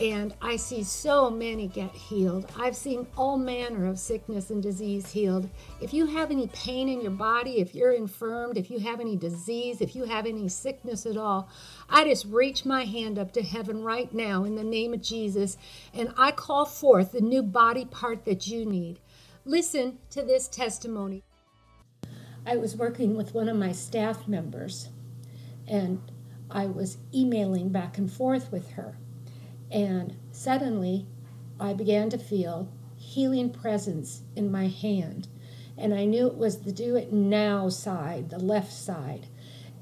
and I see so many get healed. I've seen all manner of sickness and disease healed. If you have any pain in your body, if you're infirmed, if you have any disease, if you have any sickness at all, I just reach my hand up to heaven right now in the name of Jesus and I call forth the new body part that you need. Listen to this testimony. I was working with one of my staff members and I was emailing back and forth with her and suddenly, I began to feel healing presence in my hand. And I knew it was the do it now side, the left side.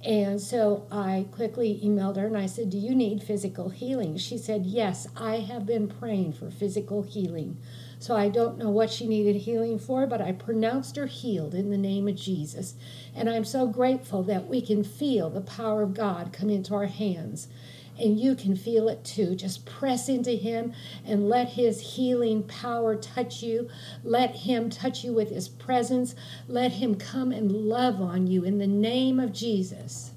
And so I quickly emailed her and I said, Do you need physical healing? She said, Yes, I have been praying for physical healing. So I don't know what she needed healing for, but I pronounced her healed in the name of Jesus. And I'm so grateful that we can feel the power of God come into our hands and you can feel it too. Just press into Him and let His healing power touch you. Let Him touch you with His presence. Let Him come and love on you in the name of Jesus.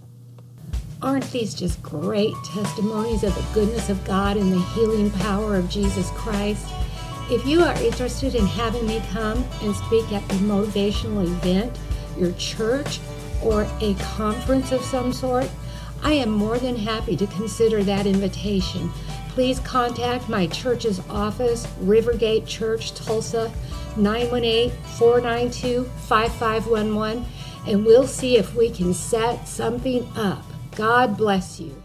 Aren't these just great testimonies of the goodness of God and the healing power of Jesus Christ? If you are interested in having me come and speak at a motivational event, your church, or a conference of some sort, I am more than happy to consider that invitation. Please contact my church's office, Rivergate Church, Tulsa, 918 492 5511, and we'll see if we can set something up. God bless you.